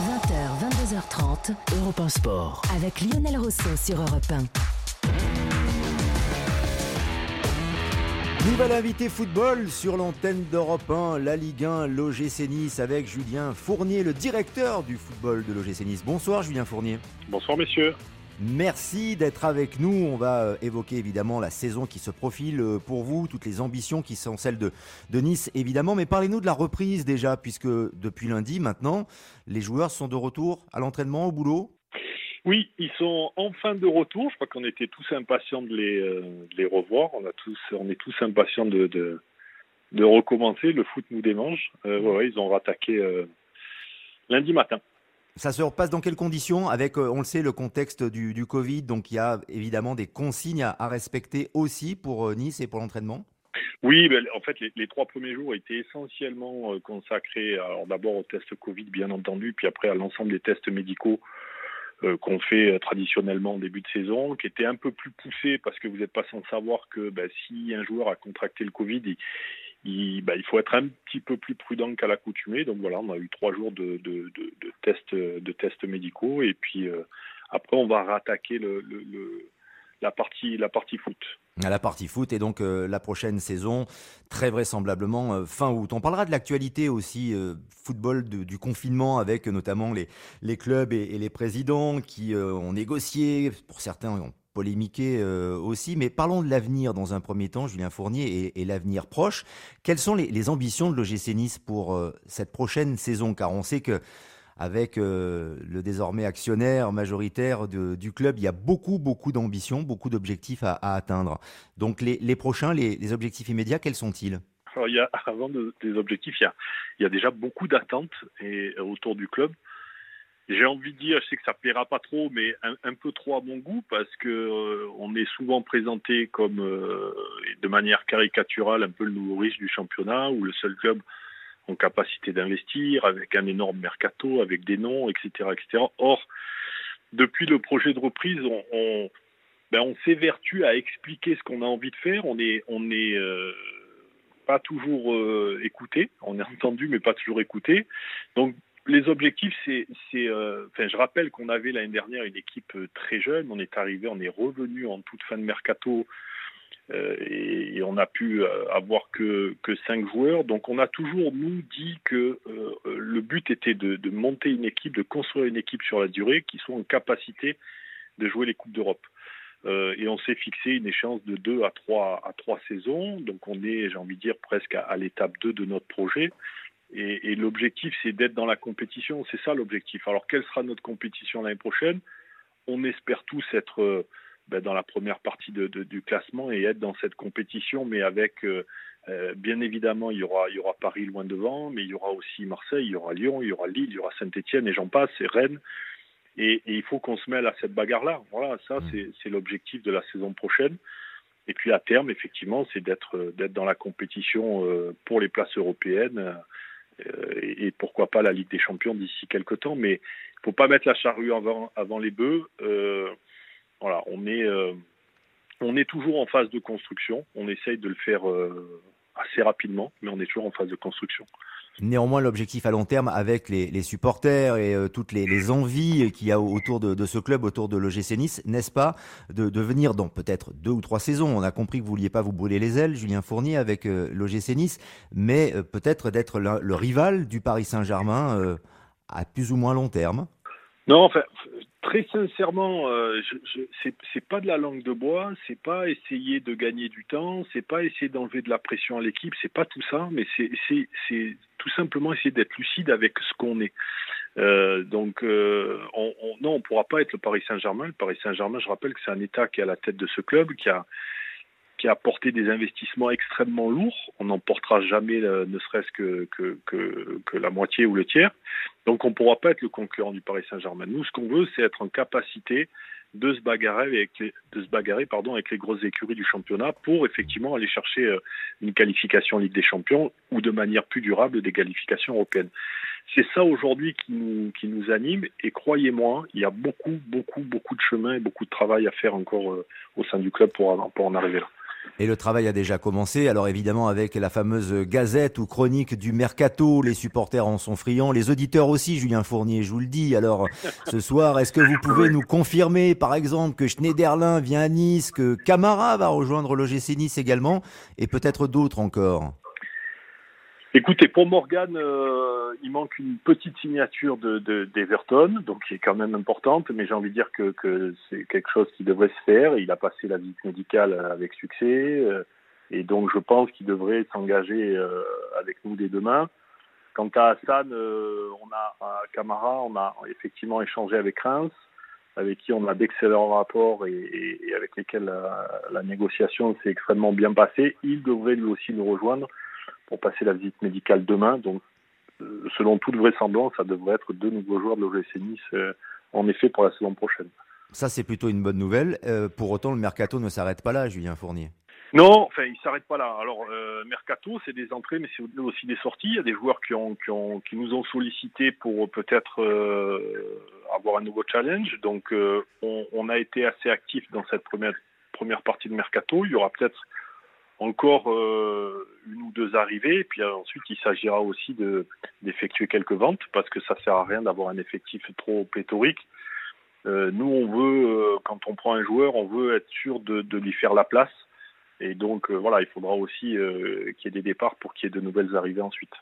20h, 22h30, Europe 1 Sport. Avec Lionel Rousseau sur Europe 1. Nouvel invité football sur l'antenne d'Europe 1, la Ligue 1, l'OGC Nice avec Julien Fournier, le directeur du football de l'OGC Nice. Bonsoir Julien Fournier. Bonsoir messieurs. Merci d'être avec nous. On va euh, évoquer évidemment la saison qui se profile euh, pour vous, toutes les ambitions qui sont celles de, Nice évidemment. Mais parlez-nous de la reprise déjà, puisque depuis lundi maintenant, les joueurs sont de retour à l'entraînement, au boulot? Oui, ils sont enfin de retour. Je crois qu'on était tous impatients de les, euh, revoir. On, a tous, on est tous impatients de, recommencer. Le foot nous démange. Ils ont rattaqué lundi matin. Ça se repasse dans quelles conditions Avec, on le sait, le contexte du, Covid, donc il y a évidemment des consignes à, respecter aussi pour Nice et pour l'entraînement? Oui, ben, en fait, les, trois premiers jours étaient essentiellement consacrés, alors d'abord au test Covid, bien entendu, puis après à l'ensemble des tests médicaux euh, qu'on fait traditionnellement en début de saison, qui était un peu plus poussé parce que vous n'êtes pas sans savoir que ben, si un joueur a contracté le Covid, il, il, ben, il faut être un petit peu plus prudent qu'à l'accoutumée. Donc voilà, on a eu trois jours de, tests, médicaux et puis euh, après on va rattaquer la partie foot la partie foot et donc euh, la prochaine saison très vraisemblablement euh, fin août. On parlera de l'actualité aussi football du confinement avec notamment les, clubs et, les présidents qui ont négocié, pour certains ont polémiqué euh, aussi, mais parlons de l'avenir dans un premier temps, Julien Fournier, et, l'avenir proche. Quelles sont les, ambitions de l'OGC Nice pour euh, cette prochaine saison? Car on sait que avec euh, le désormais actionnaire majoritaire du club, il y a beaucoup, beaucoup d'ambitions, beaucoup d'objectifs à, atteindre. Donc les, prochains, les, objectifs immédiats, quels sont-ils? Il y a, Avant de, des objectifs, il y a déjà beaucoup d'attentes autour du club. J'ai envie de dire, je sais que ça plaira pas trop, mais un, peu trop à mon goût parce que euh, on est souvent présenté comme euh, de manière caricaturale un peu le nouveau riche du championnat ou le seul club en capacité d'investir, avec un énorme mercato, avec des noms, etc., etc. Or, depuis le projet de reprise, ben on s'évertue à expliquer ce qu'on a envie de faire. On est, euh, pas toujours écouté. On est entendu, mais pas toujours écouté. Donc, les objectifs, c'est, euh, je rappelle qu'on avait l'année dernière une équipe très jeune. On est arrivé, on est revenu en toute fin de mercato euh, et, on a pu euh, avoir que, cinq joueurs. Donc on a toujours nous dit que euh, le but était de, monter une équipe, de construire une équipe sur la durée qui soit en capacité de jouer les coupes d'Europe. Euh, et on s'est fixé une échéance de deux à trois à trois saisons. Donc on est, j'ai envie de dire, presque à, à l'étape 2 de notre projet. Et, et l'objectif, c'est d'être dans la compétition. C'est ça l'objectif. Alors quelle sera notre compétition l'année prochaine? On espère tous être ben, dans la première partie de, de, du classement et être dans cette compétition, mais avec euh, euh, bien évidemment il y aura il y aura Paris loin devant, mais il y aura aussi Marseille, il y aura Lyon, il y aura Lille, il y aura Saint-Étienne et j'en passe, et Rennes. Et, et, il faut qu'on se mêle à cette bagarre-là. Voilà, ça mmh. c'est l'objectif de la saison prochaine. Et puis à terme, effectivement, c'est d'être dans la compétition euh, pour les places européennes euh, et, et, pourquoi pas la Ligue des Champions d'ici quelques temps. Mais il faut pas mettre la charrue avant avant les bœufs. Euh, voilà, on est, euh, on est toujours en phase de construction. On essaye de le faire euh, assez rapidement, mais on est toujours en phase de construction. Néanmoins, l'objectif à long terme avec les, supporters et euh, toutes les, envies qu'il y a autour de, ce club, autour de l'OGC Nice, n'est-ce pas, de, venir dans peut-être deux ou trois saisons. On a compris que vous vouliez pas vous brûler les ailes, Julien Fournier, avec euh, l'OGC Nice, mais euh, peut-être d'être le, rival du Paris Saint-Germain euh, à plus ou moins long terme. Non, enfin, très sincèrement, euh, c'est pas de la langue de bois, c'est pas essayer de gagner du temps, c'est pas essayer d'enlever de la pression à l'équipe, c'est pas tout ça, mais c'est tout simplement essayer d'être lucide avec ce qu'on est. Euh, donc, euh, on, on, non, on pourra pas être le Paris Saint-Germain. Le Paris Saint-Germain, je rappelle que c'est un État qui est à la tête de ce club, qui a qui a apporté des investissements extrêmement lourds. On n'en portera jamais, euh, ne serait-ce que, que, la moitié ou le tiers. Donc on ne pourra pas être le concurrent du Paris Saint-Germain. Nous, ce qu'on veut, c'est être en capacité de se bagarrer avec les, de se bagarrer pardon avec les grosses écuries du championnat pour effectivement aller chercher euh, une qualification en Ligue des Champions ou de manière plus durable des qualifications européennes. C'est ça aujourd'hui qui nous qui nous anime et croyez-moi, il y a beaucoup beaucoup beaucoup de chemin et beaucoup de travail à faire encore euh, au sein du club pour pour en arriver là. Et le travail a déjà commencé. Alors évidemment avec la fameuse gazette ou chronique du mercato, les supporters en sont friands, les auditeurs aussi, Julien Fournier, je vous le dis. Alors ce soir, est-ce que vous pouvez nous confirmer par exemple que Schneiderlin vient à Nice, que Camara va rejoindre l'OGC Nice également et peut-être d'autres encore? Écoutez, pour Morgan, euh, il manque une petite signature de d'Everton, donc qui est quand même importante, mais j'ai envie de dire que, que c'est quelque chose qui devrait se faire. Il a passé la visite médicale avec succès, euh, et donc je pense qu'il devrait s'engager euh, avec nous dès demain. Quant à Hassan, on a à Camara, on a effectivement échangé avec Reims, avec qui on a d'excellents rapports et, et, avec lesquels la, la négociation s'est extrêmement bien passée. Il devrait lui aussi nous rejoindre pour passer la visite médicale demain. Donc, euh, selon toute vraisemblance, ça devrait être deux nouveaux joueurs de l'OGC Nice, euh, en effet, pour la saison prochaine. Ça, c'est plutôt une bonne nouvelle. Euh, pour autant, le mercato ne s'arrête pas là, Julien Fournier. Non, enfin, il s'arrête pas là. Alors, mercato, c'est des entrées, mais c'est aussi des sorties. Il y a des joueurs qui, ont, qui, ont, qui nous ont sollicité pour peut-être avoir un nouveau challenge. Donc, on, on, a été assez actifs dans cette première, première partie de mercato. Il y aura peut-être encore euh, une ou deux arrivées, et puis euh, ensuite il s'agira aussi de d'effectuer quelques ventes parce que ça sert à rien d'avoir un effectif trop pléthorique. Euh, nous, on veut, quand on prend un joueur, on veut être sûr de, de lui faire la place, et donc voilà, il faudra aussi qu'il y ait des départs pour qu'il y ait de nouvelles arrivées ensuite.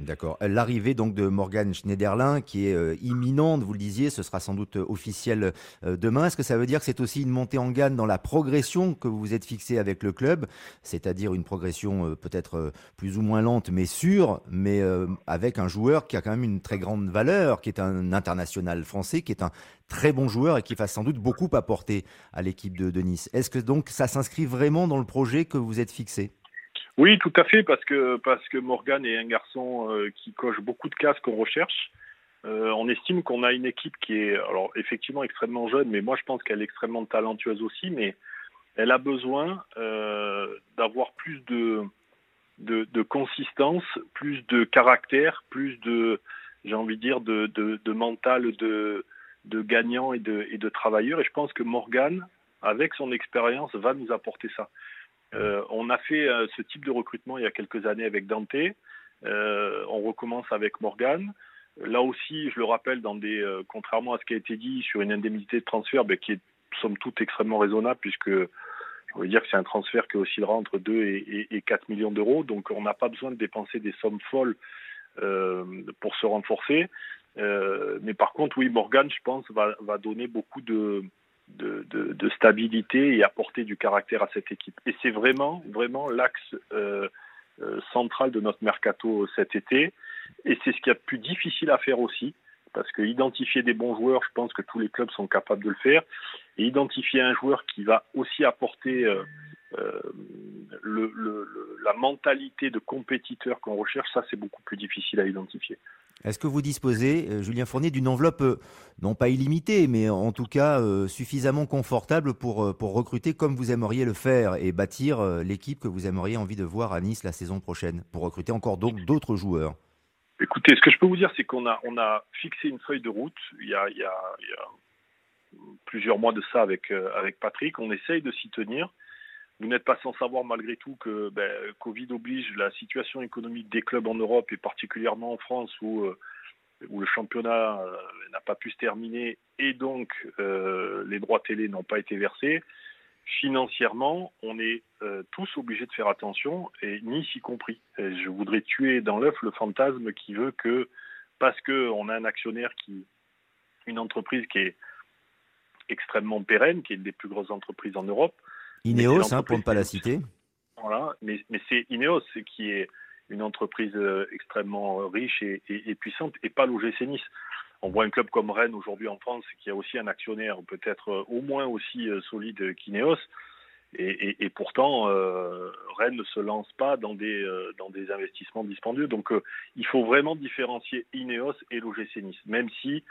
D'accord. L'arrivée donc de Morgan Schneiderlin, qui est euh, imminente, vous le disiez, ce sera sans doute euh, officiel euh, demain. Est-ce que ça veut dire que c'est aussi une montée en gamme dans la progression que vous vous êtes fixée avec le club, c'est-à-dire une progression peut-être plus ou moins lente, mais sûre, mais avec un joueur qui a quand même une très grande valeur, qui est un international français, qui est un très bon joueur et qui va sans doute beaucoup apporter à l'équipe de, de Nice. Est-ce que donc ça s'inscrit vraiment dans le projet que vous êtes fixé? Oui, tout à fait, parce que parce que Morgan est un garçon euh, qui coche beaucoup de cases qu'on recherche. Euh, on estime qu'on a une équipe qui est alors effectivement extrêmement jeune, mais moi je pense qu'elle est extrêmement talentueuse aussi, mais elle a besoin euh, d'avoir plus de, de, consistance, plus de caractère, plus de j'ai envie de dire de, de, de mental de, de gagnant et de, et de travailleur. Et je pense que Morgan, avec son expérience, va nous apporter ça. Euh, on a fait euh, ce type de recrutement il y a quelques années avec Dante. Euh, on recommence avec Morgan. Là aussi, je le rappelle, contrairement à ce qui a été dit sur une indemnité de transfert, ben, qui est somme toute extrêmement raisonnable, puisque je veux dire que c'est un transfert qui oscillera entre 2 et, et 4 millions d'euros. Donc on n'a pas besoin de dépenser des sommes folles pour se renforcer. mais par contre, oui, Morgan, je pense, va, donner beaucoup de, de, de, stabilité et apporter du caractère à cette équipe. Et c'est vraiment, vraiment l'axe euh, euh, central de notre mercato cet été. Et c'est ce qui est a de plus difficile à faire aussi, parce que identifier des bons joueurs, je pense que tous les clubs sont capables de le faire. Et identifier un joueur qui va aussi apporter euh, le, le, la mentalité de compétiteur qu'on recherche, ça c'est beaucoup plus difficile à identifier. Est-ce que vous disposez, euh, Julien Fournier, d'une enveloppe euh, non pas illimitée, mais en tout cas euh, suffisamment confortable pour, pour recruter comme vous aimeriez le faire et bâtir l'équipe que vous aimeriez envie de voir à Nice la saison prochaine, pour recruter encore d'autres joueurs? Écoutez, ce que je peux vous dire, c'est qu'on a, on a fixé une feuille de route il y a, plusieurs mois de ça avec, avec Patrick. On essaye de s'y tenir. Vous n'êtes pas sans savoir malgré tout que ben, Covid oblige la situation économique des clubs en Europe et particulièrement en France où, euh, le championnat euh, n'a pas pu se terminer et donc euh, les droits télé n'ont pas été versés. Financièrement, on est tous obligés de faire attention et Nice y compris. je voudrais tuer dans l'œuf le fantasme qui veut que parce qu'on a un actionnaire qui, une entreprise qui est extrêmement pérenne, qui est une des plus grosses entreprises en Europe, Ineos, hein, pour ne pas la citer. Voilà, mais, mais c'est Ineos qui est une entreprise euh, extrêmement euh, riche et, puissante, et pas l'OGC Nice. On voit un club comme Rennes aujourd'hui en France qui a aussi un actionnaire peut-être euh, au moins aussi solide qu'Ineos. Et, et, pourtant, Rennes ne se lance pas dans des, dans des investissements dispendieux. Donc, il faut vraiment différencier Ineos et l'OGC Nice, même si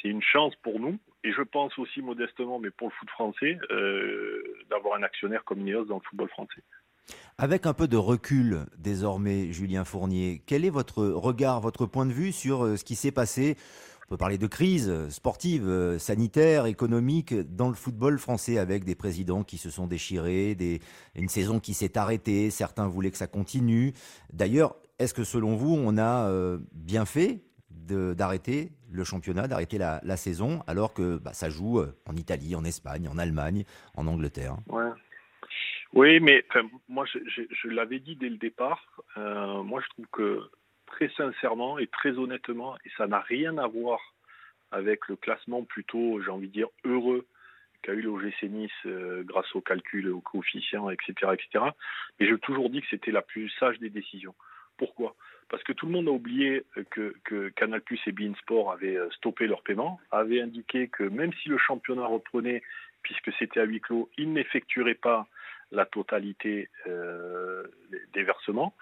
c'est une chance pour nous, et je pense aussi modestement, mais pour le foot français, euh, d'avoir un actionnaire comme Ineos dans le football français. Avec un peu de recul désormais, Julien Fournier, quel est votre regard, votre point de vue sur euh, ce qui s'est passé? On peut parler de crise sportive, sanitaire, économique dans le football français avec des présidents qui se sont déchirés, des, une saison qui s'est arrêtée, certains voulaient que ça continue. D'ailleurs, est-ce que selon vous, on a bien fait d'arrêter le championnat, d'arrêter la, saison, alors que bah, ça joue euh, en Italie, en Espagne, en Allemagne, en Angleterre. Oui, mais moi, je, l'avais dit dès le départ, euh, moi je trouve que très sincèrement et très honnêtement, et ça n'a rien à voir avec le classement plutôt, j'ai envie de dire, heureux qu'a eu l'OGC Nice euh, grâce aux calculs, aux coefficients, etc., etc. Mais j'ai toujours dit que c'était la plus sage des décisions. Pourquoi? Parce que tout le monde a oublié que, Canal Plus et Bein Sport avaient euh, stoppé leur paiement, avaient indiqué que même si le championnat reprenait, puisque c'était à huis clos, ils n'effectueraient pas la totalité euh, des versements.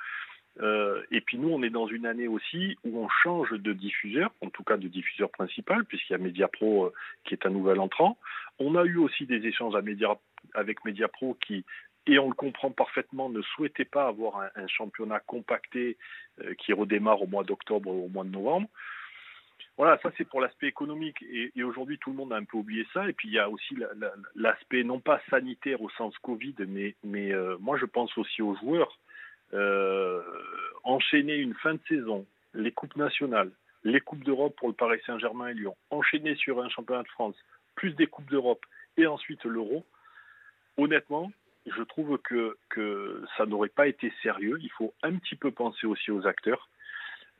Euh, et puis nous, on est dans une année aussi où on change de diffuseur, en tout cas de diffuseur principal, puisqu'il y a Mediapro qui est un nouvel entrant. On a eu aussi des échanges avec Mediapro qui et on le comprend parfaitement, ne souhaitait pas avoir un, championnat compacté euh, qui redémarre au mois d'octobre ou au mois de novembre. Voilà, ça c'est pour l'aspect économique. Et, aujourd'hui, tout le monde a un peu oublié ça. Et puis il y a aussi l'aspect non pas sanitaire au sens Covid, mais, mais euh, moi je pense aussi aux joueurs. Euh, enchaîner une fin de saison, les coupes nationales, les coupes d'Europe pour le Paris Saint-Germain et Lyon, enchaîner sur un championnat de France, plus des coupes d'Europe et ensuite l'Euro. Honnêtement, je trouve que, ça n'aurait pas été sérieux. Il faut un petit peu penser aussi aux acteurs.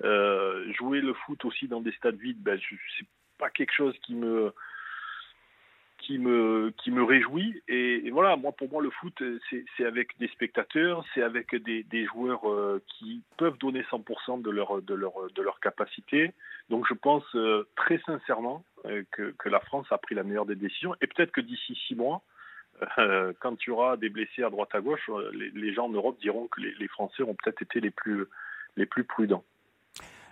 Euh, jouer le foot aussi dans des stades vides, ben, c'est pas quelque chose qui me réjouit et, voilà moi pour moi le foot c'est avec des spectateurs c'est avec des, joueurs euh, qui peuvent donner 100% de leur capacité donc je pense euh, très sincèrement que la France a pris la meilleure des décisions et peut-être que d'ici six mois euh, quand tu auras des blessés à droite à gauche, euh, les, gens en Europe diront que les, Français ont peut-être été les plus, les plus prudents.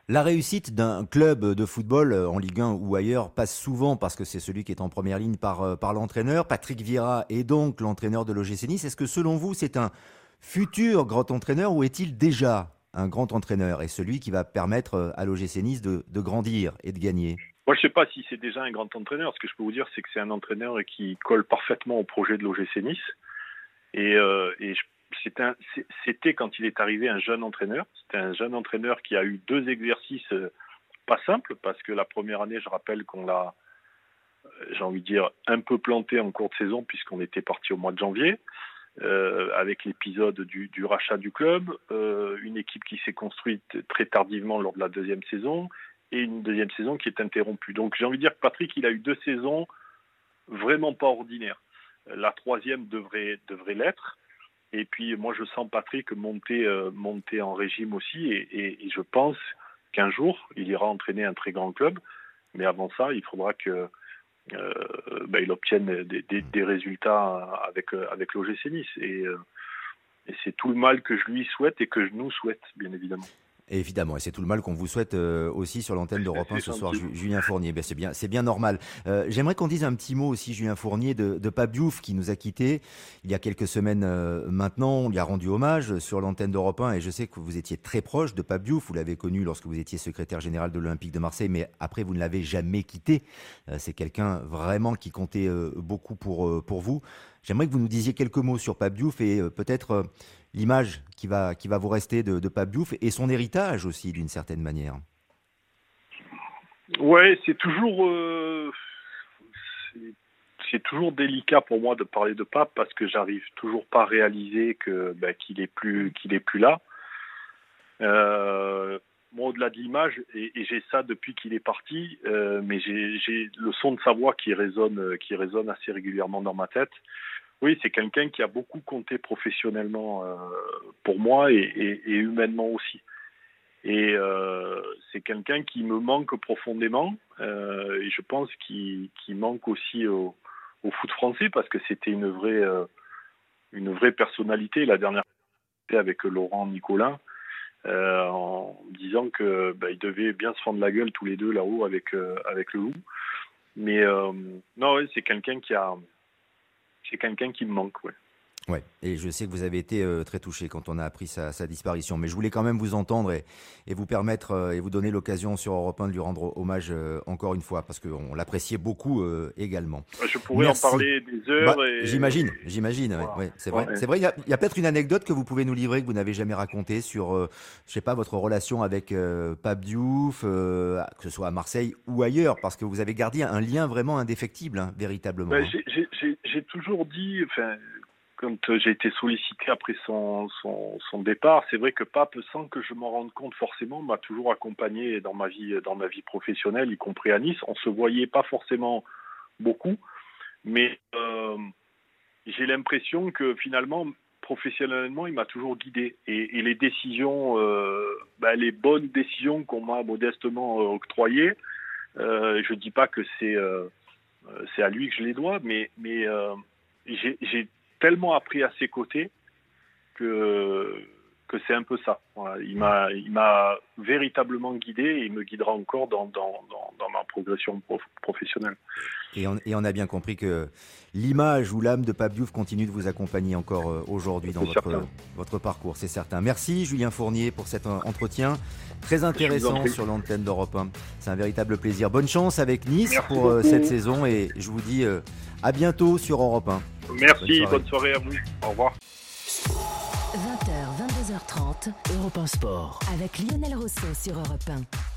La réussite d'un club de football euh, en Ligue 1 ou ailleurs passe souvent parce que c'est celui qui est en première ligne par, par l'entraîneur. Patrick Vieira est donc l'entraîneur de l'OGC Nice. Est-ce que selon vous, c'est un futur grand entraîneur ou est-il déjà un grand entraîneur et celui qui va permettre à l'OGC Nice de grandir et de gagner? Moi, je ne sais pas si c'est déjà un grand entraîneur. Ce que je peux vous dire, c'est que c'est un entraîneur qui colle parfaitement au projet de l'OGC Nice. Et, euh, c'était quand il est arrivé un jeune entraîneur. C'était un jeune entraîneur qui a eu deux exercices euh, pas simples, parce que la première année, je rappelle qu'on l'a, euh, j'ai envie de dire, un peu planté en cours de saison, puisqu'on était parti au mois de janvier. avec l'épisode du, du, rachat du club, une équipe qui s'est construite très tardivement lors de la deuxième saison, et une deuxième saison qui est interrompue. Donc j'ai envie de dire que Patrick, il a eu deux saisons vraiment pas ordinaires. La troisième devrait, devrait l'être. Et puis moi, je sens Patrick monter, euh, monter en régime aussi. Et, je pense qu'un jour, il ira entraîner un très grand club. Mais avant ça, il faudra que euh, ben, obtienne des, résultats avec, avec l'OGC Nice. Euh, et c'est tout le mal que je lui souhaite et que je nous souhaite, bien évidemment. Évidemment, et c'est tout le mal qu'on vous souhaite euh, aussi sur l'antenne d'Europe 1 ce soir, Julien Fournier. Ben, c'est bien, c'est bien normal. Euh, j'aimerais qu'on dise un petit mot aussi, Julien Fournier, de, de Pape Diouf qui nous a quittés il y a quelques semaines euh, maintenant. On lui a rendu hommage sur l'antenne d'Europe 1 et je sais que vous étiez très proche de Pape Diouf. Vous l'avez connu lorsque vous étiez secrétaire général de l'Olympique de Marseille, mais après vous ne l'avez jamais quitté. c'est quelqu'un vraiment qui comptait beaucoup pour pour vous. J'aimerais que vous nous disiez quelques mots sur Pape Diouf et peut-être l'image qui va, qui va vous rester de, Pape Diouf et son héritage aussi, d'une certaine manière. Ouais, c'est toujours, euh, toujours délicat pour moi de parler de Pape parce que j'arrive toujours pas à réaliser que bah, qu'il est plus qu'il plus là. Euh, moi, au-delà de l'image, et, j'ai ça depuis qu'il est parti, euh, mais j'ai le son de sa voix qui résonne, qui résonne assez régulièrement dans ma tête. Oui, c'est quelqu'un qui a beaucoup compté professionnellement euh, pour moi et, humainement aussi. Et euh, c'est quelqu'un qui me manque profondément euh, et je pense qu'il manque aussi au, foot français parce que c'était une vraie, une vraie personnalité. La dernière fois, avec Laurent Nicolas, en disant que bah, ils devaient bien se fendre la gueule tous les deux là-haut avec, avec le loup. Mais non, c'est quelqu'un qui a c'est quelqu'un qui me manque. Ouais. Ouais, et je sais que vous avez été euh, très touché quand on a appris sa, disparition, mais je voulais quand même vous entendre et, et vous permettre euh, et vous donner l'occasion sur Europe 1 de lui rendre hommage euh, encore une fois, parce qu'on l'appréciait beaucoup également. Je pourrais en parler des heures. Bah, j'imagine, j'imagine, ouais, c'est vrai. C'est vrai, il y a, peut-être une anecdote que vous pouvez nous livrer que vous n'avez jamais racontée sur, je sais pas, votre relation avec Pape Diouf, que ce soit à Marseille ou ailleurs, parce que vous avez gardé un lien vraiment indéfectible, hein, véritablement. Bah, hein. J'ai toujours dit, enfin quand j'ai été sollicité après son, départ, c'est vrai que Pape, sans que je m'en rende compte forcément, m'a toujours accompagné dans ma vie, dans ma vie professionnelle, y compris à Nice. On se voyait pas forcément beaucoup, mais euh, j'ai l'impression que finalement, professionnellement, il m'a toujours guidé. Et, les décisions, euh, bah, les bonnes décisions qu'on m'a modestement euh, octroyées, euh, je dis pas que c'est c'est à lui que je les dois, mais mais j'ai tellement appris à ses côtés que, c'est un peu ça. Il m'a véritablement guidé et il me guidera encore dans, progression professionnelle. Et on, et on, a bien compris que l'image ou l'âme de Pape Diouf continue de vous accompagner encore euh, aujourd'hui dans votre, votre parcours, c'est certain. Merci Julien Fournier pour cet entretien très intéressant sur l'antenne d'Europe 1. C'est un véritable plaisir. Bonne chance avec Nice pour euh, cette saison et je vous dis euh, à bientôt sur Europe 1. Merci, bonne soirée, à vous. Au revoir. 20h, 22h30, Europe 1 Sport. Avec Lionel Rousseau sur Europe 1.